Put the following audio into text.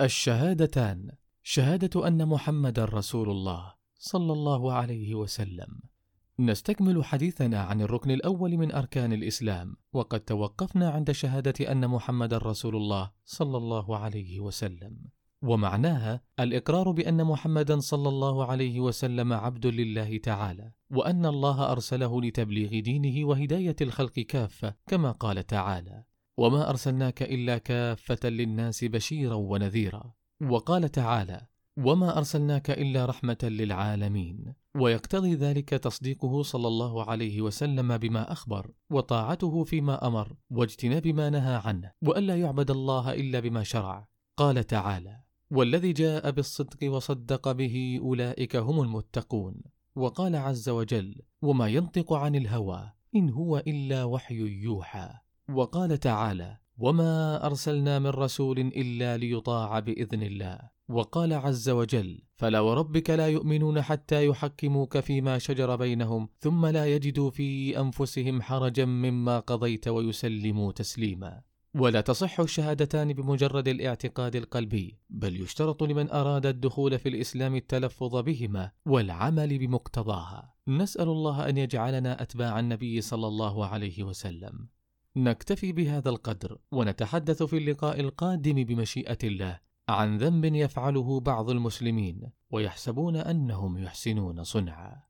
الشهادتان شهادة أن محمد رسول الله صلى الله عليه وسلم. نستكمل حديثنا عن الركن الأول من أركان الإسلام وقد توقفنا عند شهادة أن محمد رسول الله صلى الله عليه وسلم. ومعناها الإقرار بأن محمدا صلى الله عليه وسلم عبد لله تعالى وأن الله أرسله لتبليغ دينه وهداية الخلق كافة كما قال تعالى وما أرسلناك إلا كافة للناس بشيرا ونذيرا. وقال تعالى وما أرسلناك إلا رحمة للعالمين. ويقتضي ذلك تصديقه صلى الله عليه وسلم بما أخبر وطاعته فيما أمر واجتناب ما نهى عنه والا يعبد الله إلا بما شرع. قال تعالى والذي جاء بالصدق وصدق به أولئك هم المتقون. وقال عز وجل وما ينطق عن الهوى إن هو إلا وحي يوحى. وقال تعالى وما أرسلنا من رسول إلا ليطاع بإذن الله. وقال عز وجل فلا وربك لا يؤمنون حتى يحكموك فيما شجر بينهم ثم لا يجدوا في أنفسهم حرجا مما قضيت ويسلموا تسليما. ولا تصح الشهادتان بمجرد الاعتقاد القلبي بل يشترط لمن أراد الدخول في الإسلام التلفظ بهما والعمل بمقتضاها. نسأل الله أن يجعلنا أتباع النبي صلى الله عليه وسلم. نكتفي بهذا القدر ونتحدث في اللقاء القادم بمشيئة الله عن ذنب يفعله بعض المسلمين ويحسبون أنهم يحسنون صنعا.